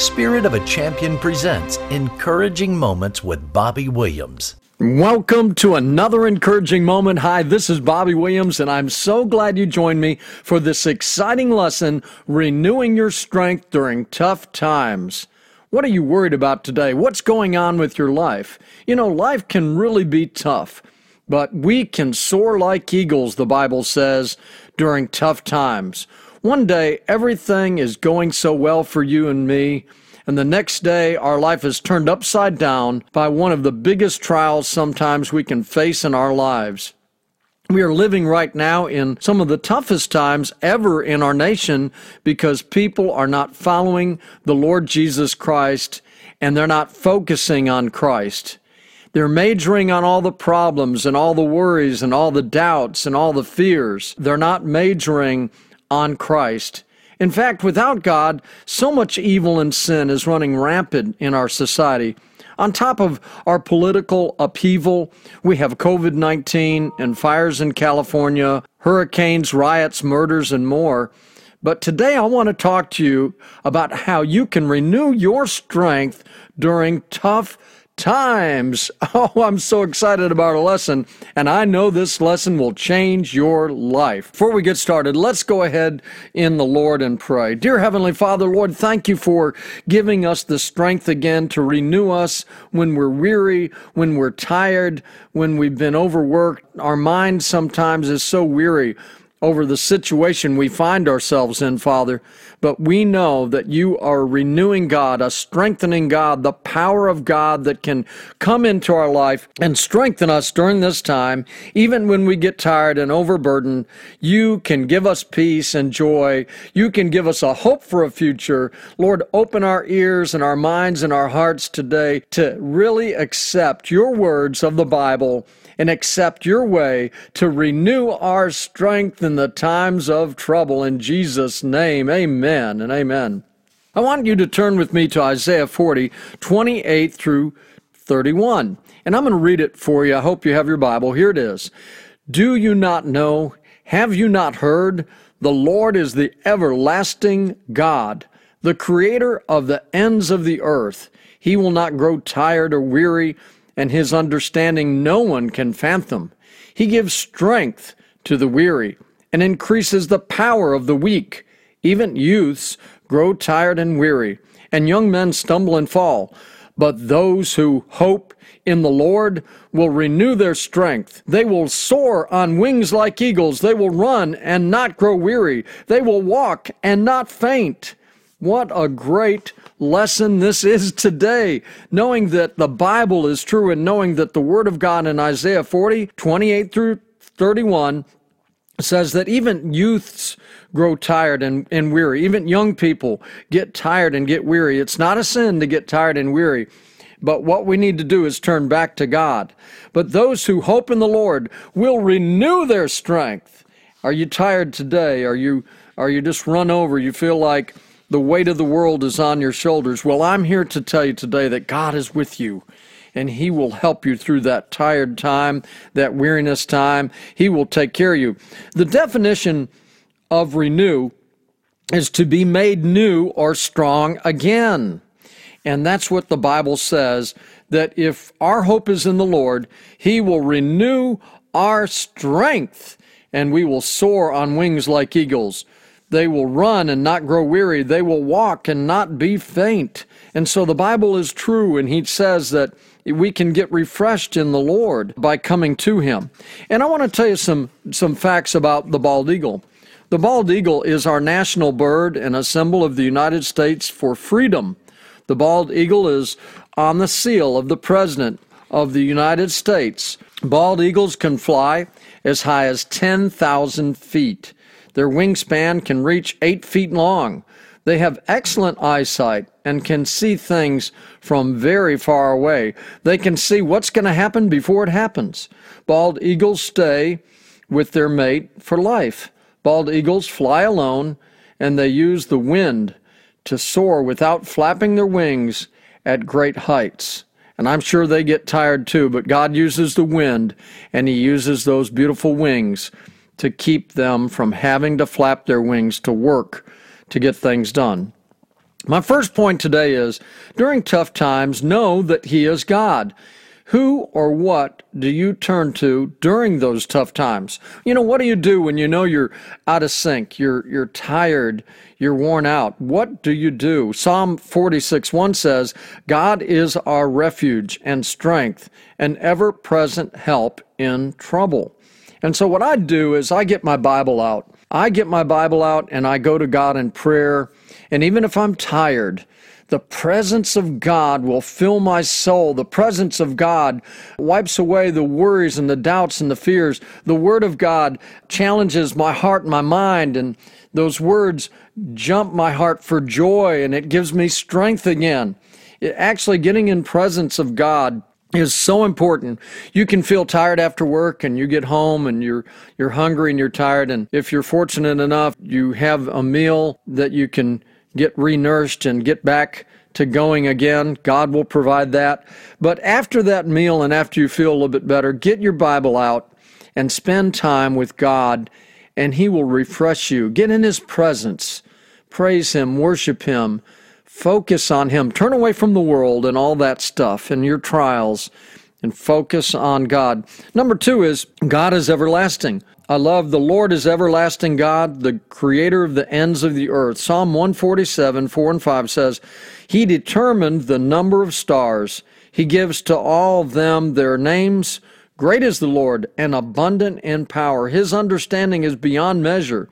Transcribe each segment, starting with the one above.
Spirit of a Champion presents Encouraging Moments with Bobby Williams. Welcome to another encouraging moment. Hi, this is Bobby Williams, and I'm so glad you joined me for this exciting lesson, Renewing Your Strength During Tough Times. What are you worried about today? What's going on with your life? You know, life can really be tough, but we can soar like eagles, the Bible says, during tough times. One day, everything is going so well for you and me, and the next day, our life is turned upside down by one of the biggest trials sometimes we can face in our lives. We are living right now in some of the toughest times ever in our nation because people are not following the Lord Jesus Christ and they're not focusing on Christ. They're majoring on all the problems and all the worries and all the doubts and all the fears. They're not majoring on Christ. In fact, without God, so much evil and sin is running rampant in our society. On top of our political upheaval, we have COVID 19 and fires in California, hurricanes, riots, murders, and more. But today I want to talk to you about how you can renew your strength during tough times. Oh, I'm so excited about a lesson, and I know this lesson will change your life. Before we get started, let's go ahead in the Lord and pray. Dear Heavenly Father, Lord, thank you for giving us the strength again to renew us when we're weary, when we're tired, when we've been overworked. Our mind sometimes is so weary over the situation we find ourselves in, Father, but we know that you are renewing God, a strengthening God, the power of God that can come into our life and strengthen us during this time. Even when we get tired and overburdened, you can give us peace and joy. You can give us a hope for a future. Lord, open our ears and our minds and our hearts today to really accept your words of the Bible and accept your way to renew our strength in the times of trouble. In Jesus' name, amen and amen. I want you to turn with me to Isaiah 40, 28 through 31. And I'm going to read it for you. I hope you have your Bible. Here it is. Do you not know? Have you not heard? The Lord is the everlasting God, the creator of the ends of the earth. He will not grow tired or weary and his understanding no one can fathom. He gives strength to the weary and increases the power of the weak. Even youths grow tired and weary, and young men stumble and fall. But those who hope in the Lord will renew their strength. They will soar on wings like eagles. They will run and not grow weary. They will walk and not faint. What a great lesson this is today. Knowing that the Bible is true and knowing that the Word of God in Isaiah 40, 28 through 31 says that even youths grow tired and, and weary. Even young people get tired and get weary. It's not a sin to get tired and weary. But what we need to do is turn back to God. But those who hope in the Lord will renew their strength. Are you tired today? Are you are you just run over? You feel like the weight of the world is on your shoulders. Well, I'm here to tell you today that God is with you and He will help you through that tired time, that weariness time. He will take care of you. The definition of renew is to be made new or strong again. And that's what the Bible says that if our hope is in the Lord, He will renew our strength and we will soar on wings like eagles. They will run and not grow weary. They will walk and not be faint. And so the Bible is true, and he says that we can get refreshed in the Lord by coming to him. And I want to tell you some, some facts about the bald eagle. The bald eagle is our national bird and a symbol of the United States for freedom. The bald eagle is on the seal of the President of the United States. Bald eagles can fly as high as 10,000 feet. Their wingspan can reach eight feet long. They have excellent eyesight and can see things from very far away. They can see what's going to happen before it happens. Bald eagles stay with their mate for life. Bald eagles fly alone and they use the wind to soar without flapping their wings at great heights. And I'm sure they get tired too, but God uses the wind and He uses those beautiful wings to keep them from having to flap their wings to work to get things done. My first point today is during tough times, know that He is God. Who or what do you turn to during those tough times? You know, what do you do when you know you're out of sync, you're, you're tired, you're worn out? What do you do? Psalm 46 1 says, God is our refuge and strength, an ever present help in trouble. And so, what I do is I get my Bible out. I get my Bible out and I go to God in prayer. And even if I'm tired, the presence of God will fill my soul. The presence of God wipes away the worries and the doubts and the fears. The Word of God challenges my heart and my mind, and those words jump my heart for joy, and it gives me strength again. It, actually, getting in presence of God is so important. You can feel tired after work and you get home and you're you're hungry and you're tired and if you're fortunate enough you have a meal that you can get renourished and get back to going again. God will provide that. But after that meal and after you feel a little bit better, get your Bible out and spend time with God, and He will refresh you. Get in His presence, praise Him, worship Him, focus on Him. Turn away from the world and all that stuff and your trials and focus on God. Number two is God is everlasting. I love the Lord is everlasting God, the creator of the ends of the earth. Psalm 147, 4 and 5 says, He determined the number of stars. He gives to all of them their names. Great is the Lord and abundant in power. His understanding is beyond measure.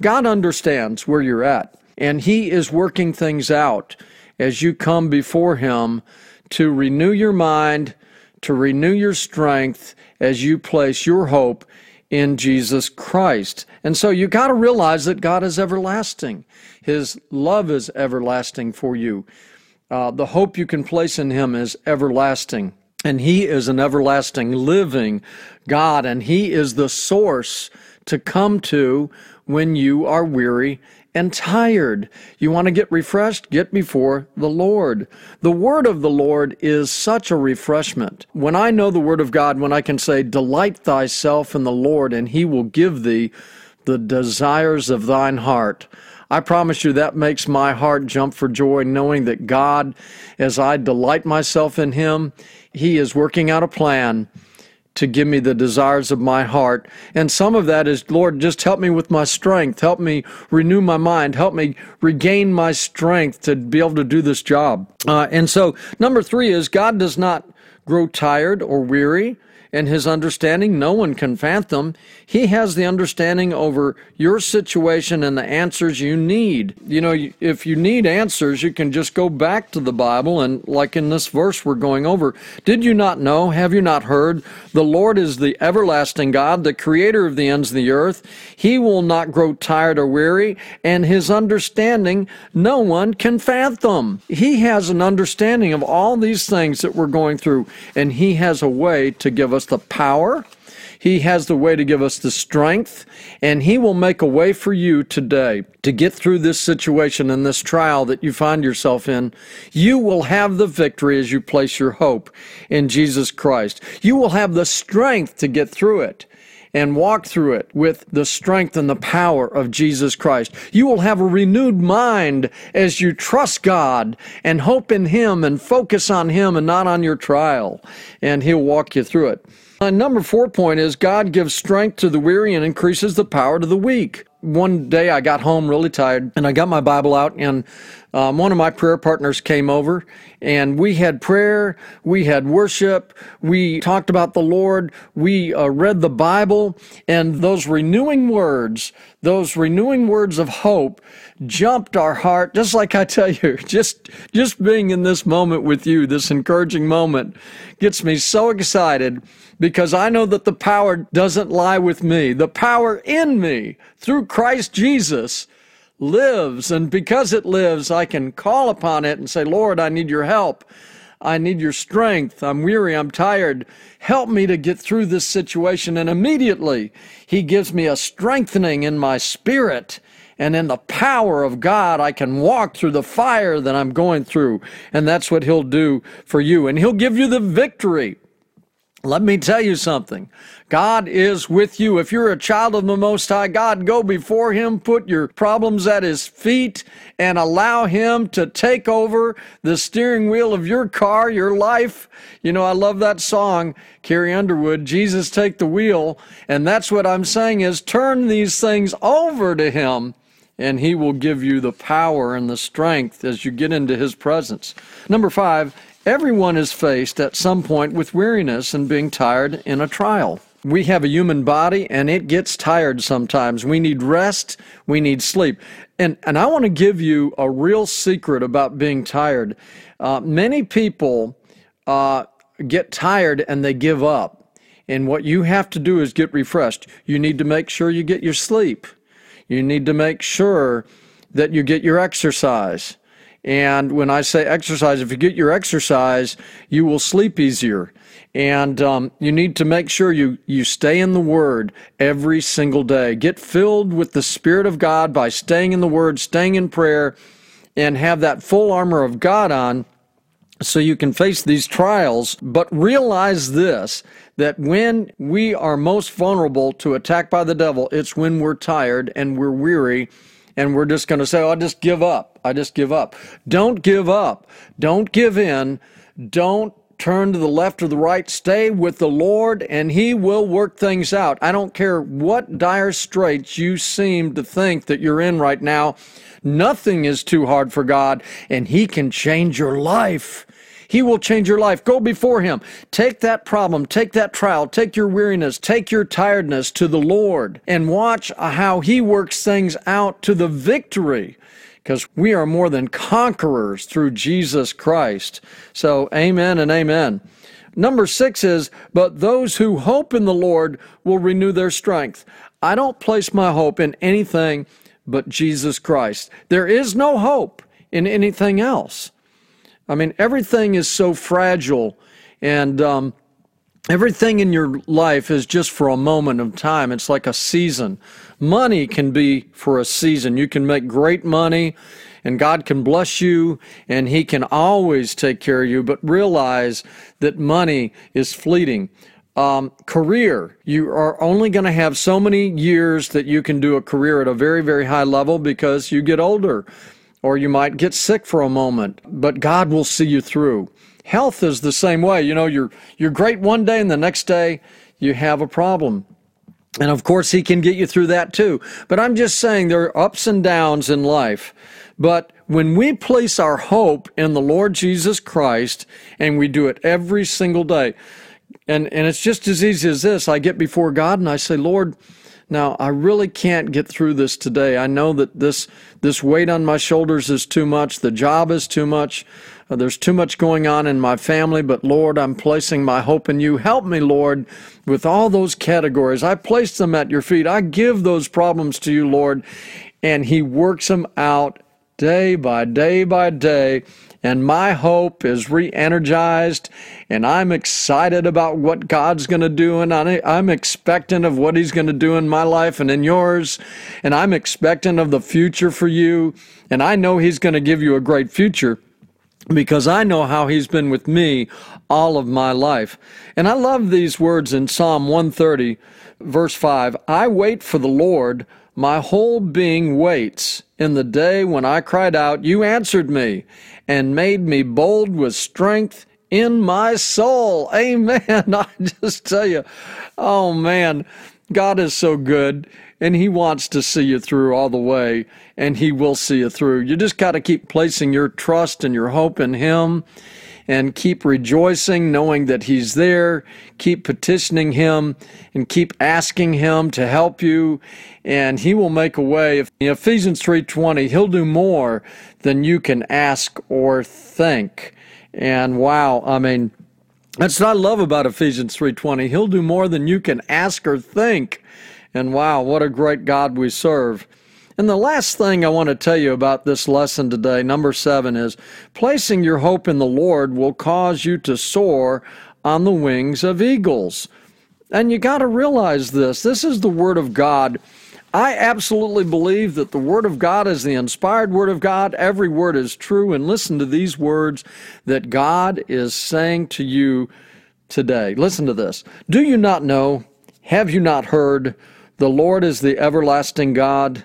God understands where you're at, and He is working things out as you come before Him to renew your mind, to renew your strength as you place your hope in Jesus Christ. And so you got to realize that God is everlasting. His love is everlasting for you. Uh, the hope you can place in Him is everlasting. And He is an everlasting living God, and He is the source to come to when you are weary and tired. You want to get refreshed? Get before the Lord. The word of the Lord is such a refreshment. When I know the word of God, when I can say, Delight thyself in the Lord, and he will give thee the desires of thine heart. I promise you that makes my heart jump for joy knowing that God, as I delight myself in Him, He is working out a plan to give me the desires of my heart. And some of that is, Lord, just help me with my strength. Help me renew my mind. Help me regain my strength to be able to do this job. Uh, and so, number three is God does not grow tired or weary and his understanding no one can fathom. He has the understanding over your situation and the answers you need. You know, if you need answers, you can just go back to the Bible and, like in this verse we're going over, did you not know? Have you not heard? The Lord is the everlasting God, the creator of the ends of the earth. He will not grow tired or weary, and his understanding no one can fathom. He has an understanding of all these things that we're going through, and he has a way to give us us the power. He has the way to give us the strength, and He will make a way for you today to get through this situation and this trial that you find yourself in. You will have the victory as you place your hope in Jesus Christ. You will have the strength to get through it and walk through it with the strength and the power of Jesus Christ. You will have a renewed mind as you trust God and hope in Him and focus on Him and not on your trial, and He'll walk you through it. And number four point is God gives strength to the weary and increases the power to the weak. One day I got home really tired and I got my Bible out and um, one of my prayer partners came over and we had prayer, we had worship, we talked about the Lord, we uh, read the Bible, and those renewing words, those renewing words of hope jumped our heart, just like I tell you, just, just being in this moment with you, this encouraging moment, gets me so excited because I know that the power doesn't lie with me. The power in me through Christ Jesus lives. And because it lives, I can call upon it and say, Lord, I need your help. I need your strength. I'm weary. I'm tired. Help me to get through this situation. And immediately, He gives me a strengthening in my spirit. And in the power of God, I can walk through the fire that I'm going through. And that's what He'll do for you. And He'll give you the victory. Let me tell you something. God is with you. If you're a child of the Most High God, go before Him, put your problems at His feet, and allow Him to take over the steering wheel of your car, your life. You know, I love that song, Carrie Underwood, Jesus Take the Wheel. And that's what I'm saying is turn these things over to Him and he will give you the power and the strength as you get into his presence. Number five, Everyone is faced at some point with weariness and being tired in a trial. We have a human body and it gets tired sometimes. We need rest, we need sleep. And, and I want to give you a real secret about being tired. Uh, many people uh, get tired and they give up. And what you have to do is get refreshed. You need to make sure you get your sleep. You need to make sure that you get your exercise. And when I say exercise, if you get your exercise, you will sleep easier. And um, you need to make sure you, you stay in the Word every single day. Get filled with the Spirit of God by staying in the Word, staying in prayer, and have that full armor of God on so you can face these trials. But realize this that when we are most vulnerable to attack by the devil, it's when we're tired and we're weary and we're just going to say, oh, I just give up. I just give up. Don't give up. Don't give in. Don't turn to the left or the right. Stay with the Lord and He will work things out. I don't care what dire straits you seem to think that you're in right now. Nothing is too hard for God and He can change your life. He will change your life. Go before Him. Take that problem, take that trial, take your weariness, take your tiredness to the Lord and watch how He works things out to the victory because we are more than conquerors through Jesus Christ. So, amen and amen. Number six is, but those who hope in the Lord will renew their strength. I don't place my hope in anything but Jesus Christ. There is no hope in anything else. I mean, everything is so fragile, and um, everything in your life is just for a moment of time. It's like a season. Money can be for a season. You can make great money, and God can bless you, and He can always take care of you, but realize that money is fleeting. Um, career, you are only going to have so many years that you can do a career at a very, very high level because you get older or you might get sick for a moment, but God will see you through. Health is the same way. You know, you're you're great one day and the next day you have a problem. And of course he can get you through that too. But I'm just saying there are ups and downs in life. But when we place our hope in the Lord Jesus Christ and we do it every single day, and, and it's just as easy as this. I get before God and I say, Lord, now, I really can't get through this today. I know that this, this weight on my shoulders is too much. The job is too much. Uh, there's too much going on in my family, but Lord, I'm placing my hope in you. Help me, Lord, with all those categories. I place them at your feet. I give those problems to you, Lord, and He works them out day by day by day and my hope is re energized, and I'm excited about what God's going to do, and I'm expectant of what He's going to do in my life and in yours, and I'm expectant of the future for you, and I know He's going to give you a great future because I know how He's been with me all of my life. And I love these words in Psalm 130, verse 5 I wait for the Lord, my whole being waits. In the day when I cried out, you answered me and made me bold with strength in my soul. Amen. I just tell you, oh man, God is so good and He wants to see you through all the way and He will see you through. You just got to keep placing your trust and your hope in Him and keep rejoicing knowing that he's there. Keep petitioning him and keep asking him to help you and he will make a way. If in ephesians 3.20 he'll do more than you can ask or think. And wow i mean that's what i love about ephesians 3.20 he'll do more than you can ask or think. And wow what a great god we serve and the last thing I want to tell you about this lesson today, number seven, is placing your hope in the Lord will cause you to soar on the wings of eagles. And you got to realize this this is the Word of God. I absolutely believe that the Word of God is the inspired Word of God. Every word is true. And listen to these words that God is saying to you today. Listen to this. Do you not know? Have you not heard? The Lord is the everlasting God,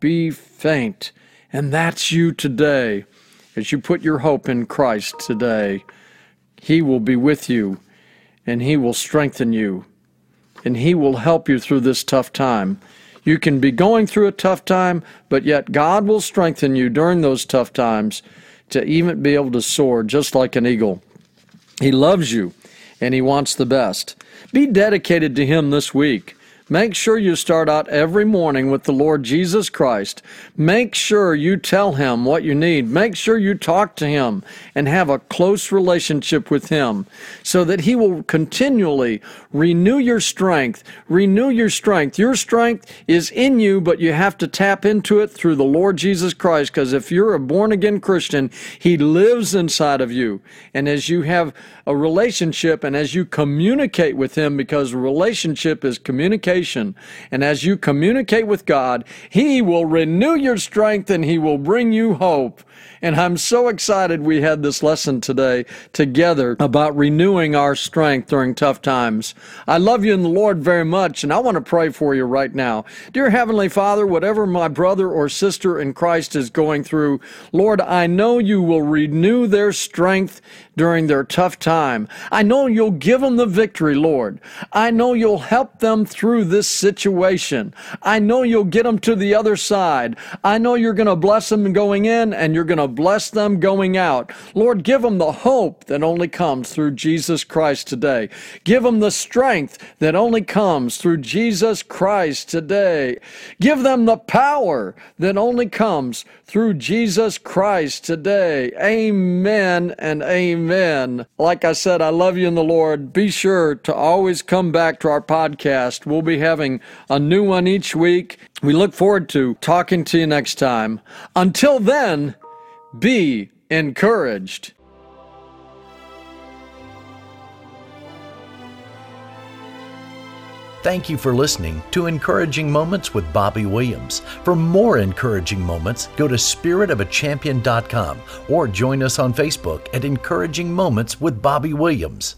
be faint. And that's you today. As you put your hope in Christ today, He will be with you and He will strengthen you and He will help you through this tough time. You can be going through a tough time, but yet God will strengthen you during those tough times to even be able to soar just like an eagle. He loves you and He wants the best. Be dedicated to Him this week. Make sure you start out every morning with the Lord Jesus Christ. Make sure you tell Him what you need. Make sure you talk to Him and have a close relationship with Him so that He will continually renew your strength. Renew your strength. Your strength is in you, but you have to tap into it through the Lord Jesus Christ because if you're a born again Christian, He lives inside of you. And as you have a relationship and as you communicate with Him, because relationship is communication communication. And as you communicate with God, He will renew your strength and He will bring you hope. And I'm so excited we had this lesson today together about renewing our strength during tough times. I love you in the Lord very much, and I want to pray for you right now. Dear Heavenly Father, whatever my brother or sister in Christ is going through, Lord, I know you will renew their strength during their tough time. I know you'll give them the victory, Lord. I know you'll help them through this situation. I know you'll get them to the other side. I know you're going to bless them going in and you're going to bless them going out. Lord, give them the hope that only comes through Jesus Christ today. Give them the strength that only comes through Jesus Christ today. Give them the power that only comes through Jesus Christ today. Amen and amen. Like I said, I love you in the Lord. Be sure to always come back to our podcast. We'll be having a new one each week. We look forward to talking to you next time. Until then, be encouraged. Thank you for listening to Encouraging Moments with Bobby Williams. For more encouraging moments, go to spiritofachampion.com or join us on Facebook at Encouraging Moments with Bobby Williams.